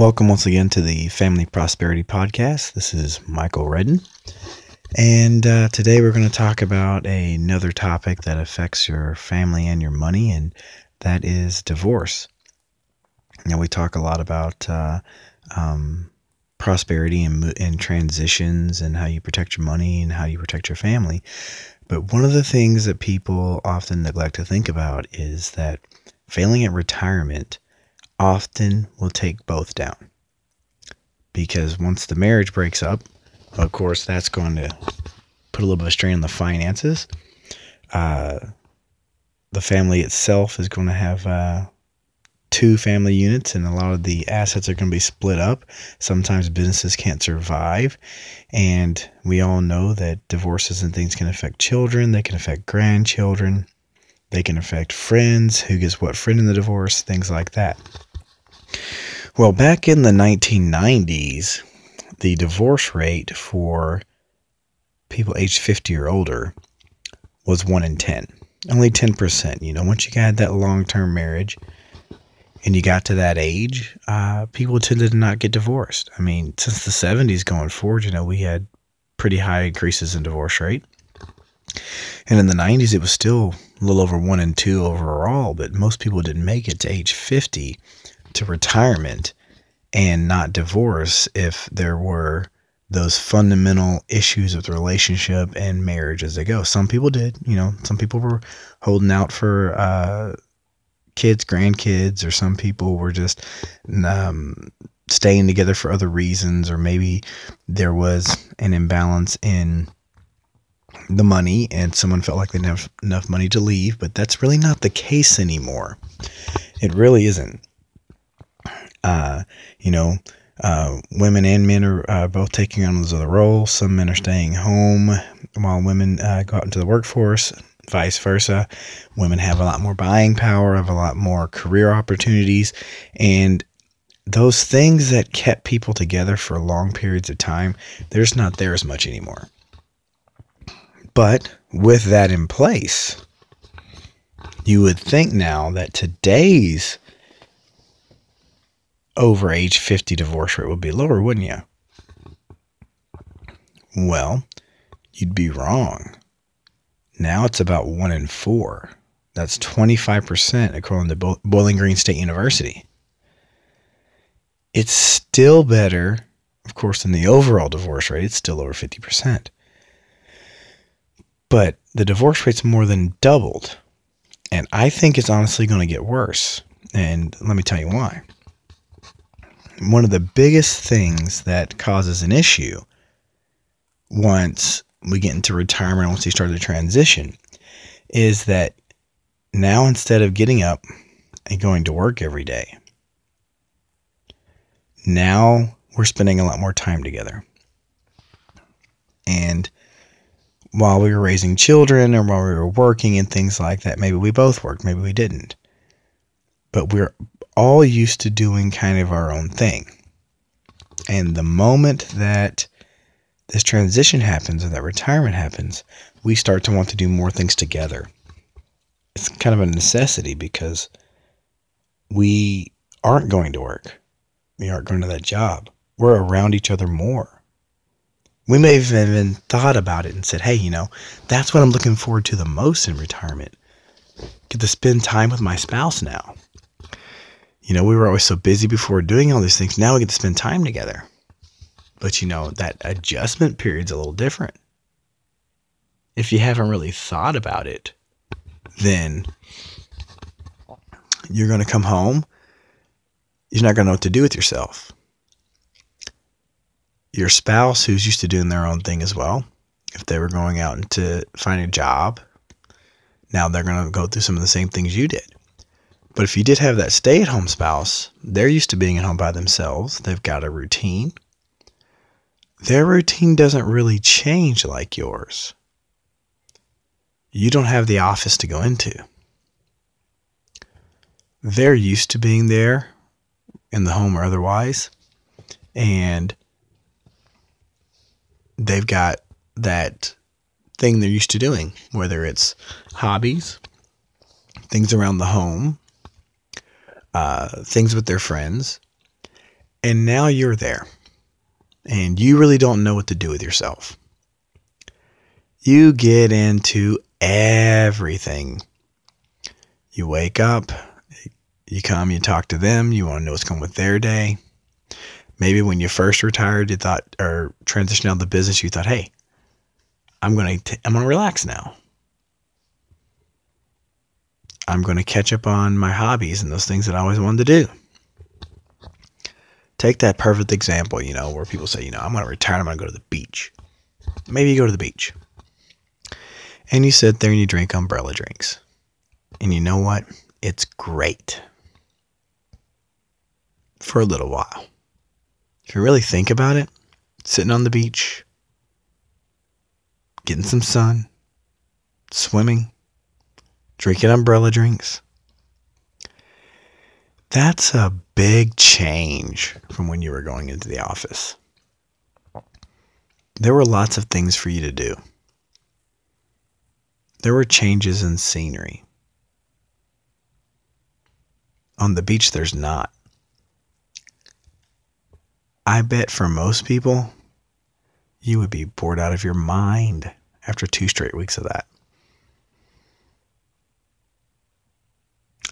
Welcome once again to the Family Prosperity Podcast. This is Michael Redden. And uh, today we're going to talk about another topic that affects your family and your money, and that is divorce. Now, we talk a lot about uh, um, prosperity and, and transitions and how you protect your money and how you protect your family. But one of the things that people often neglect to think about is that failing at retirement often will take both down. Because once the marriage breaks up, of course, that's going to put a little bit of strain on the finances. Uh, the family itself is going to have uh, two family units, and a lot of the assets are going to be split up. Sometimes businesses can't survive, and we all know that divorces and things can affect children, they can affect grandchildren, they can affect friends, who gets what friend in the divorce, things like that. Well, back in the 1990s, the divorce rate for people aged 50 or older was 1 in 10. Only 10%. You know, once you had that long term marriage and you got to that age, uh, people tended to not get divorced. I mean, since the 70s going forward, you know, we had pretty high increases in divorce rate. And in the 90s, it was still a little over 1 in 2 overall, but most people didn't make it to age 50 to retirement and not divorce if there were those fundamental issues with relationship and marriage as they go. Some people did, you know, some people were holding out for uh, kids, grandkids, or some people were just um, staying together for other reasons, or maybe there was an imbalance in the money and someone felt like they didn't have enough money to leave, but that's really not the case anymore. It really isn't. Uh, you know, uh, women and men are uh, both taking on those other roles. Some men are staying home while women uh, go out into the workforce. Vice versa, women have a lot more buying power, have a lot more career opportunities, and those things that kept people together for long periods of time, they're just not there as much anymore. But with that in place, you would think now that today's over age 50 divorce rate would be lower, wouldn't you? Well, you'd be wrong. Now it's about one in four. That's 25% according to Bowling Green State University. It's still better, of course, than the overall divorce rate. It's still over 50%. But the divorce rate's more than doubled. And I think it's honestly going to get worse. And let me tell you why one of the biggest things that causes an issue once we get into retirement, once we start the transition, is that now instead of getting up and going to work every day, now we're spending a lot more time together. And while we were raising children or while we were working and things like that, maybe we both worked, maybe we didn't. But we're all used to doing kind of our own thing. And the moment that this transition happens or that retirement happens, we start to want to do more things together. It's kind of a necessity because we aren't going to work. We aren't going to that job. We're around each other more. We may have even thought about it and said, hey, you know, that's what I'm looking forward to the most in retirement. Get to spend time with my spouse now. You know, we were always so busy before doing all these things. Now we get to spend time together. But you know, that adjustment period's a little different. If you haven't really thought about it, then you're going to come home. You're not going to know what to do with yourself. Your spouse, who's used to doing their own thing as well, if they were going out to find a job, now they're going to go through some of the same things you did. But if you did have that stay at home spouse, they're used to being at home by themselves. They've got a routine. Their routine doesn't really change like yours. You don't have the office to go into. They're used to being there in the home or otherwise. And they've got that thing they're used to doing, whether it's hobbies, things around the home, uh, things with their friends, And now you're there. And you really don't know what to do with yourself. You get into everything. You wake up, you come, you talk to them, you want to know what's going with their day. Maybe when you first retired, you thought, or transitioned out of the business, you thought, hey, I'm going to, I'm going to relax now. I'm going to catch up on my hobbies and those things that I always wanted to do. Take that perfect example, you know, where people say, you know, I'm going to retire, I'm going to go to the beach. Maybe you go to the beach and you sit there and you drink umbrella drinks. And you know what? It's great for a little while. If you really think about it, sitting on the beach, getting some sun, swimming, drinking umbrella drinks. That's a big change from when you were going into the office. There were lots of things for you to do. There were changes in scenery. On the beach, there's not. I bet for most people, you would be bored out of your mind after two straight weeks of that.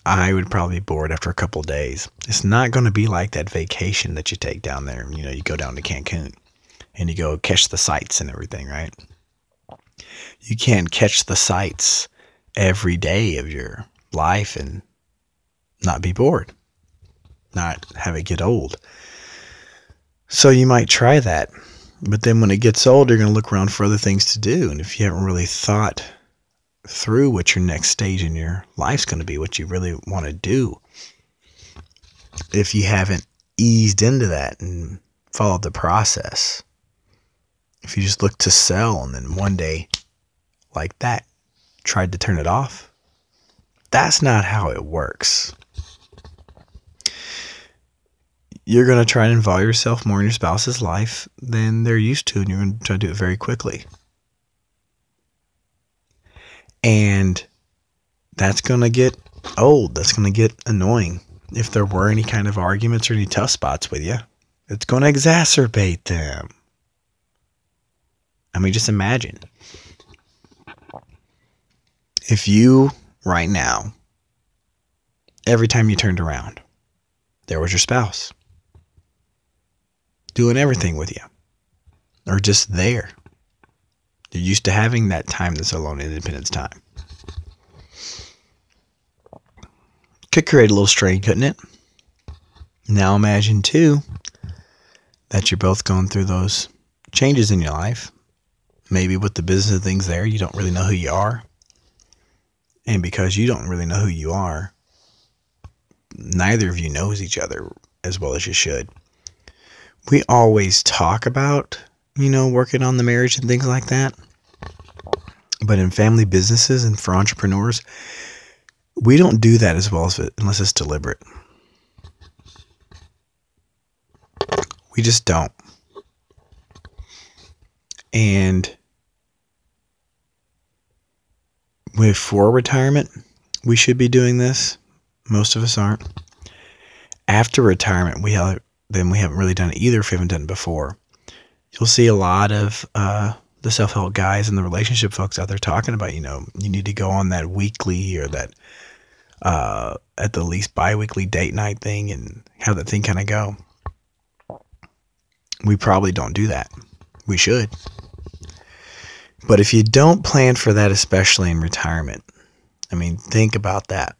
I would probably be bored after a couple days. It's not going to be like that vacation that you take down there. You know, you go down to Cancun and you go catch the sights and everything, right? You can't catch the sights every day of your life and not be bored, not have it get old. So you might try that. But then when it gets old, you're going to look around for other things to do. And if you haven't really thought through what your next stage in your life's going to be, what you really want to do, if you haven't eased into that and followed the process, if you just look to sell and then one day, like that, tried to turn it off, that's not how it works you're going to try and involve yourself more in your spouse's life than they're used to, and you're going to try to do it very quickly. And that's going to get old. That's going to get annoying. If there were any kind of arguments or any tough spots with you, it's going to exacerbate them. I mean, just imagine if you, right now, every time you turned around, there was your spouse doing everything with you or just there. You're used to having that time that's alone independence time. Could create a little strain, couldn't it? Now imagine too that you're both going through those changes in your life. Maybe with the business of things there, you don't really know who you are. And because you don't really know who you are, neither of you knows each other as well as you should we always talk about, you know, working on the marriage and things like that. But in family businesses and for entrepreneurs, we don't do that as well as it, unless it's deliberate. We just don't. And for retirement, we should be doing this. Most of us aren't. After retirement, we have then we haven't really done it either if we haven't done it before. You'll see a lot of uh, the self help guys and the relationship folks out there talking about, you know, you need to go on that weekly or that uh, at the least bi weekly date night thing and have that thing kind of go. We probably don't do that. We should. But if you don't plan for that, especially in retirement, I mean, think about that.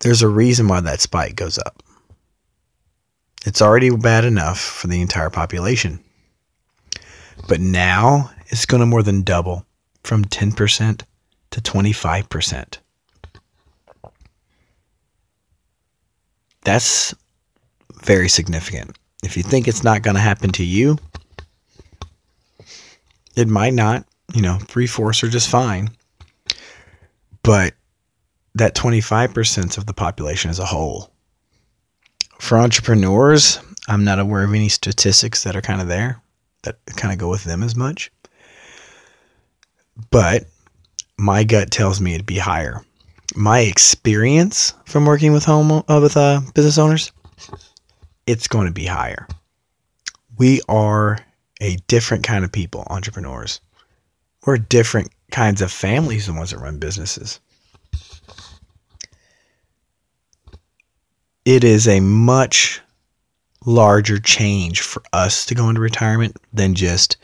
There's a reason why that spike goes up. It's already bad enough for the entire population. But now it's going to more than double from 10% to 25%. That's very significant. If you think it's not going to happen to you, it might not. You know, three fourths are just fine. But that 25% of the population as a whole for entrepreneurs, I'm not aware of any statistics that are kind of there that kind of go with them as much. But my gut tells me it'd be higher. My experience from working with home uh, with uh, business owners it's going to be higher. We are a different kind of people, entrepreneurs. We're different kinds of families, the ones that run businesses. It is a much larger change for us to go into retirement than just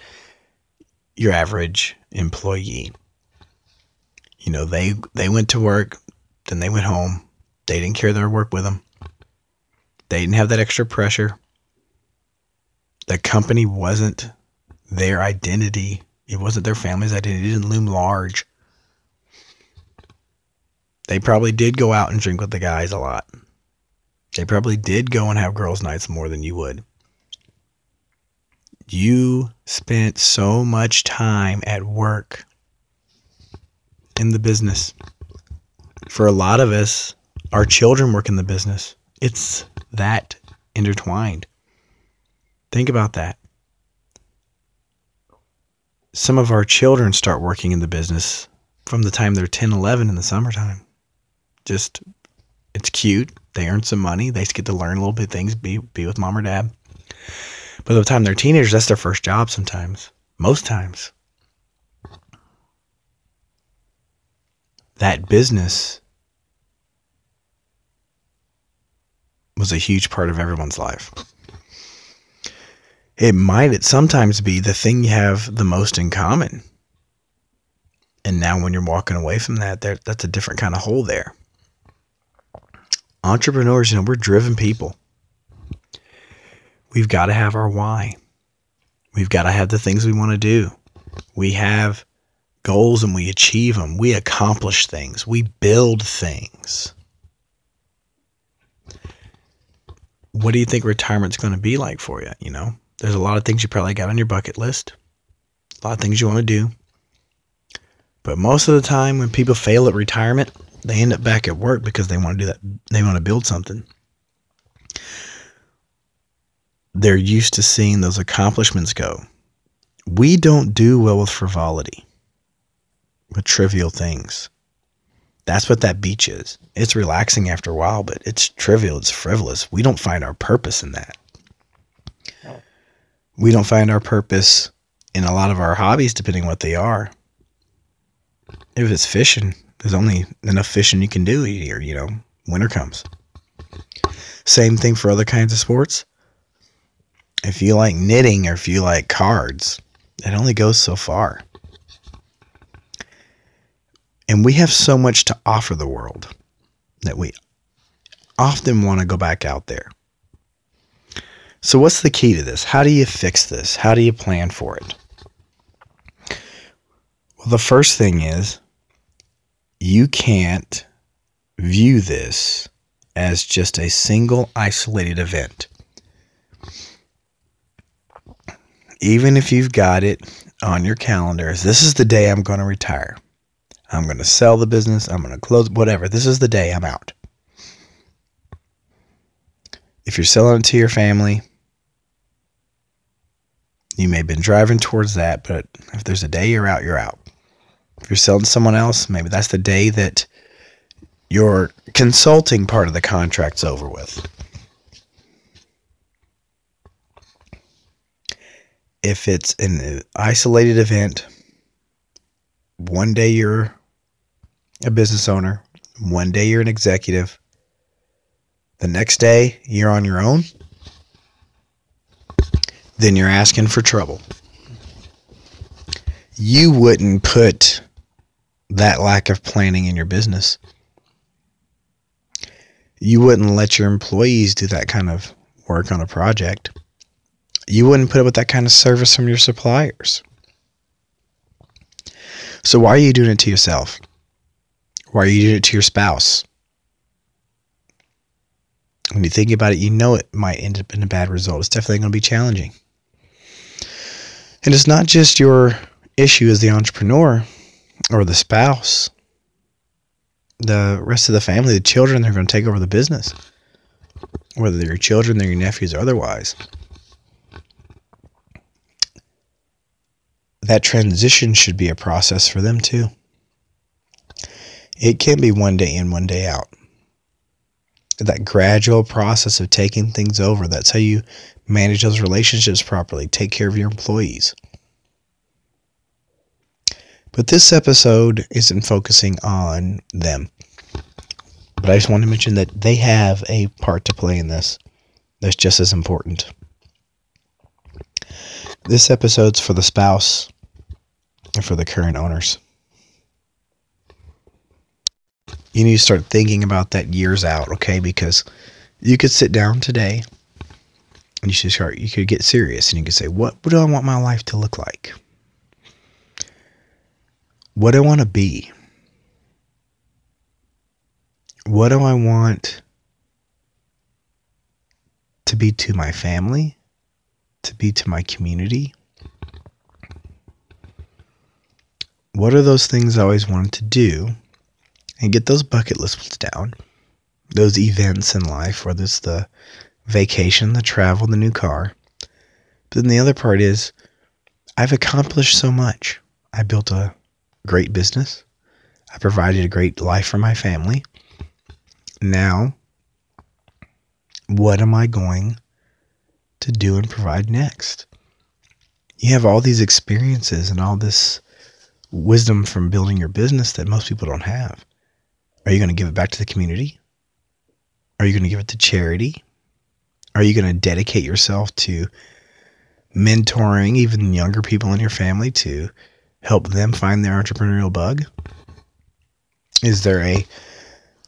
your average employee. You know, they they went to work, then they went home. They didn't carry their work with them. They didn't have that extra pressure. The company wasn't their identity. It wasn't their family's identity. It didn't loom large. They probably did go out and drink with the guys a lot. They probably did go and have girls' nights more than you would. You spent so much time at work in the business. For a lot of us, our children work in the business. It's that intertwined. Think about that. Some of our children start working in the business from the time they're 10, 11 in the summertime. Just, it's cute. They earn some money. They get to learn a little bit of things, be, be with mom or dad. By the time they're teenagers, that's their first job sometimes. Most times. That business was a huge part of everyone's life. It might it sometimes be the thing you have the most in common. And now when you're walking away from that, there that's a different kind of hole there. Entrepreneurs, you know, we're driven people. We've got to have our why. We've got to have the things we want to do. We have goals and we achieve them. We accomplish things. We build things. what do you think retirement's going to be like for you? You know, there's a lot of things you probably got on your bucket list, a lot of things you want to do. But most of the time, when people fail at retirement, they end up back at work because they want to do that. They want to build something. They're used to seeing those accomplishments go. We don't do well with frivolity, with trivial things. That's what that beach is. It's relaxing after a while, but it's trivial, it's frivolous. We don't find our purpose in that. We don't find our purpose in a lot of our hobbies, depending what they are. If it's fishing, there's only enough fishing you can do here, you know, winter comes. Same thing for other kinds of sports. If you like knitting or if you like cards, it only goes so far. And we have so much to offer the world that we often want to go back out there. So, what's the key to this? How do you fix this? How do you plan for it? Well, the first thing is you can't view this as just a single isolated event. Even if you've got it on your calendar as this is the day I'm going to retire. I'm going to sell the business. I'm going to close, whatever. This is the day I'm out. If you're selling it to your family, you may have been driving towards that, but if there's a day you're out, you're out. If you're selling to someone else, maybe that's the day that your consulting part of the contract's over with. If it's an isolated event, one day you're a business owner, one day you're an executive, the next day you're on your own, then you're asking for trouble. You wouldn't put that lack of planning in your business. You wouldn't let your employees do that kind of work on a project. You wouldn't put up with that kind of service from your suppliers. So why are you doing it to yourself? Why are you doing it to your spouse? When you think about it, you know it might end up in a bad result. It's definitely going to be challenging. And it's not just your issue as the entrepreneur or the spouse, the rest of the family, the children, they're going to take over the business. Whether they're your children, they're your nephews, or otherwise. that transition should be a process for them too. It can be one day in, one day out. that gradual process of taking things over. That's how you manage those relationships properly, take care of your employees. But this episode isn't focusing on them. But I just want to mention that they have a part to play in this that's just as important. This episode's for the spouse and for the current owners. You need to start thinking about that years out, okay? Because you could sit down today and you should start you could get serious and you could say, What what do I want my life to look like? What do I want to be? What do I want to be to my family? To be to my community? What are those things I always wanted to do? And get those bucket lists down. Those events in life, whether it's the vacation, the travel, the new car. But then the other part is I've accomplished so much. I built a great business. I provided a great life for my family. Now, what am I going to do and provide next? You have all these experiences and all this wisdom from building your business that most people don't have. Are you going to give it back to the community? Are you going to give it to charity? Are you going to dedicate yourself to mentoring even younger people in your family to help them find their entrepreneurial bug? Is there a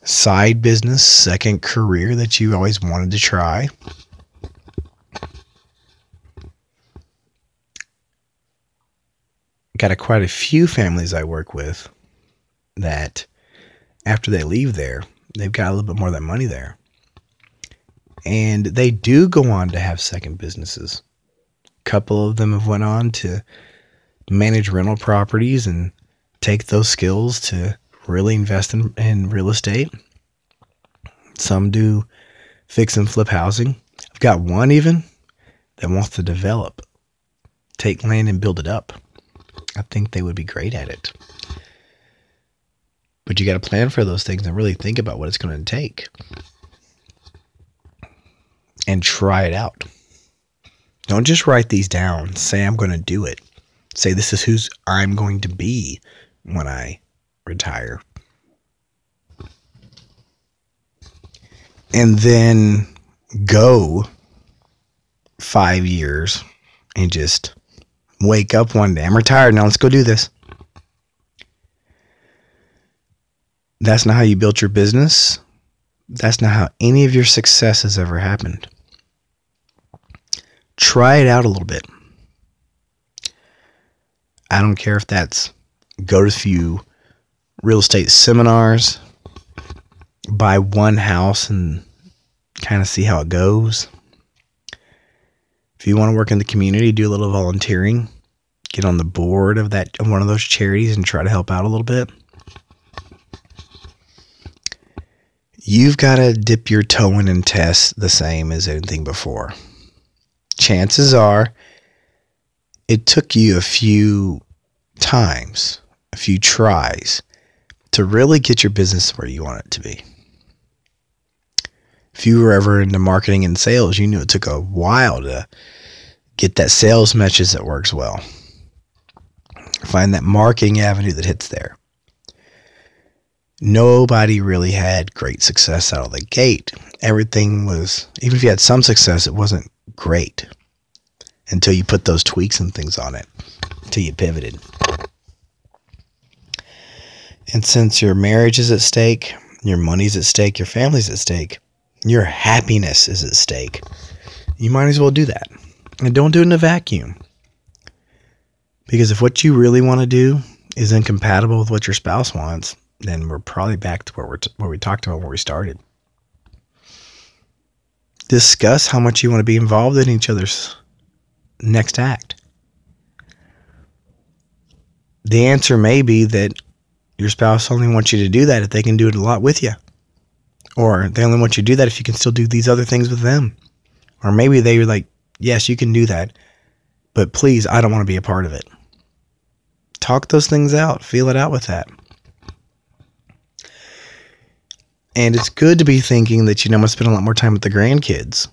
side business, second career that you always wanted to try? Got a, quite a few families I work with that after they leave there, they've got a little bit more of that money there. And they do go on to have second businesses. A couple of them have went on to manage rental properties and take those skills to really invest in, in real estate. Some do fix and flip housing. I've got one even that wants to develop, take land and build it up. I think they would be great at it. But you got to plan for those things and really think about what it's going to take and try it out. Don't just write these down. Say, I'm going to do it say this is who's I'm going to be when I retire. And then go five years and just wake up one day. I'm retired now. Let's go do this. That's not how you built your business. That's not how any of your success has ever happened. Try it out a little bit. I don't care if that's go to a few real estate seminars, buy one house and kind of see how it goes. If you want to work in the community, do a little volunteering, get on the board of that one of those charities and try to help out a little bit. You've got to dip your toe in and test the same as anything before. Chances are it took you a few times, a few tries to really get your business where you want it to be. If you were ever into marketing and sales, you knew it took a while to get that sales message that works well. Find that marketing avenue that hits there. Nobody really had great success out of the gate. Everything was, even if you had some success, it wasn't great until you put those tweaks and things on it, until you pivoted. And since your marriage is at stake, your money's at stake, your family's at stake, your happiness is at stake, you might as well do that. And don't do it in a vacuum. Because if what you really want to do is incompatible with what your spouse wants, then we're probably back to where, we're t- where we talked about where we started. Discuss how much you want to be involved in each other's next act? The answer may be that your spouse only wants you to do that if they can do it a lot with you. Or they only want you to do that if you can still do these other things with them. Or maybe they were like, yes, you can do that, but please, I don't want to be a part of it. Talk those things out, feel it out with that. And it's good to be thinking that you know I'm gonna spend a lot more time with the grandkids.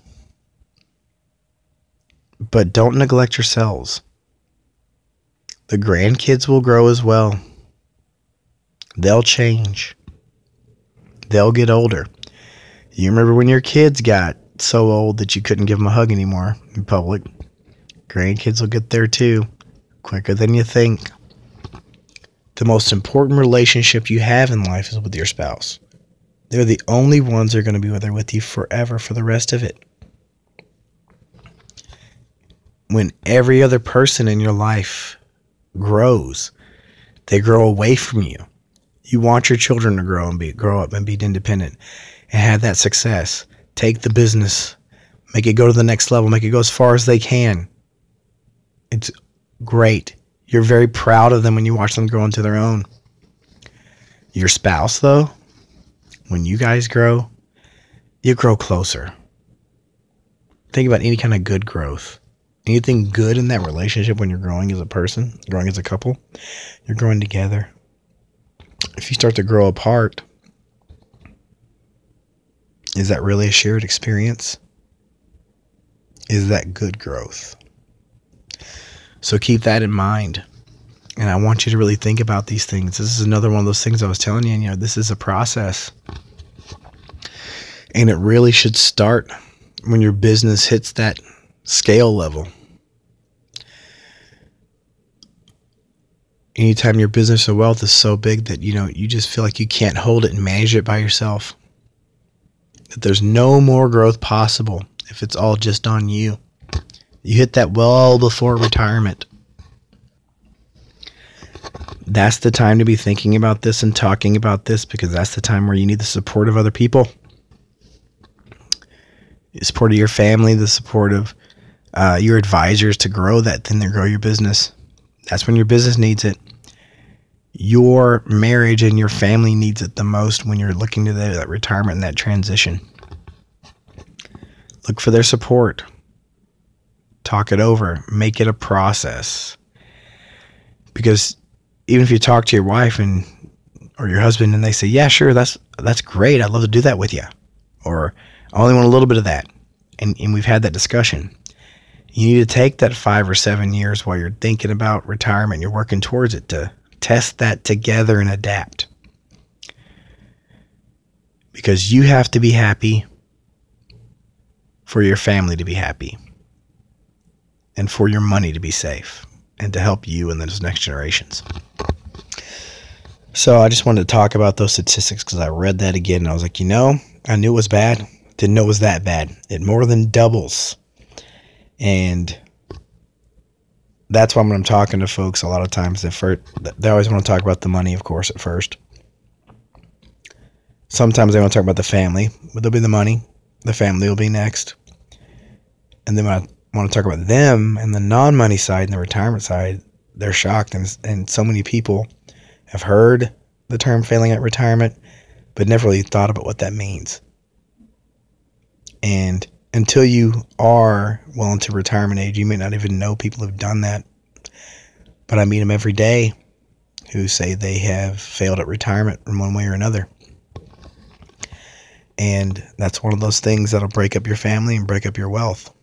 But don't neglect yourselves. The grandkids will grow as well. They'll change. They'll get older. You remember when your kids got so old that you couldn't give them a hug anymore in public? Grandkids will get there too, quicker than you think. The most important relationship you have in life is with your spouse. They're the only ones that are going to be there with you forever for the rest of it. When every other person in your life grows, they grow away from you. You want your children to grow and be grow up and be independent and have that success. Take the business, make it go to the next level, make it go as far as they can. It's great. You're very proud of them when you watch them grow into their own. Your spouse, though, when you guys grow, you grow closer. Think about any kind of good growth. Anything good in that relationship when you're growing as a person, growing as a couple, you're growing together. If you start to grow apart, is that really a shared experience? Is that good growth? So keep that in mind. And I want you to really think about these things. This is another one of those things I was telling you, and you know, this is a process. And it really should start when your business hits that scale level. Anytime your business or wealth is so big that you know you just feel like you can't hold it and manage it by yourself. That there's no more growth possible if it's all just on you. You hit that well before retirement. That's the time to be thinking about this and talking about this because that's the time where you need the support of other people. The support of your family, the support of uh, your advisors to grow that thing, to grow your business. That's when your business needs it. Your marriage and your family needs it the most when you're looking to that retirement and that transition. Look for their support talk it over, make it a process. Because even if you talk to your wife and or your husband and they say, "Yeah, sure, that's that's great. I'd love to do that with you," or "I only want a little bit of that," and and we've had that discussion. You need to take that five or seven years while you're thinking about retirement, you're working towards it to test that together and adapt. Because you have to be happy for your family to be happy and for your money to be safe and to help you and those next generations. So I just wanted to talk about those statistics because I read that again and I was like, you know, I knew it was bad. Didn't know it was that bad. It more than doubles. And that's why when I'm talking to folks a lot of times, they, first, they always want to talk about the money, of course, at first. Sometimes they want to talk about the family, but there'll be the money. The family will be next. And then when I want to talk about them and the non-money side and the retirement side, they're shocked, and and so many people have heard the term failing at retirement, but never really thought about what that means. And until you are well into retirement age, you may not even know people who've done that. But I meet them every day who say they have failed at retirement in one way or another. And that's one of those things that'll break up your family and break up your wealth.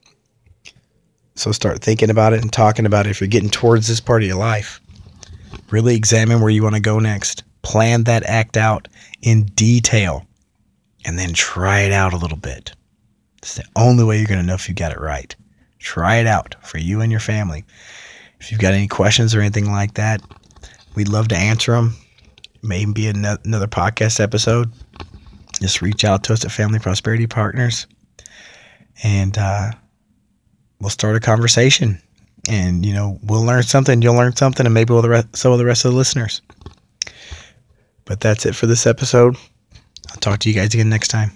So start thinking about it and talking about it if you're getting towards this part of your life. Really examine where you want to go next. Plan that act out in detail and then try it out a little bit. It's the only way you're going to know if you got it right. Try it out for you and your family. If you've got any questions or anything like that, we'd love to answer them. Maybe be another podcast episode. Just reach out to us at Family Prosperity Partners. And uh, we'll start a conversation and you know we'll learn something you'll learn something and maybe we'll the will the rest of the listeners but that's it for this episode i'll talk to you guys again next time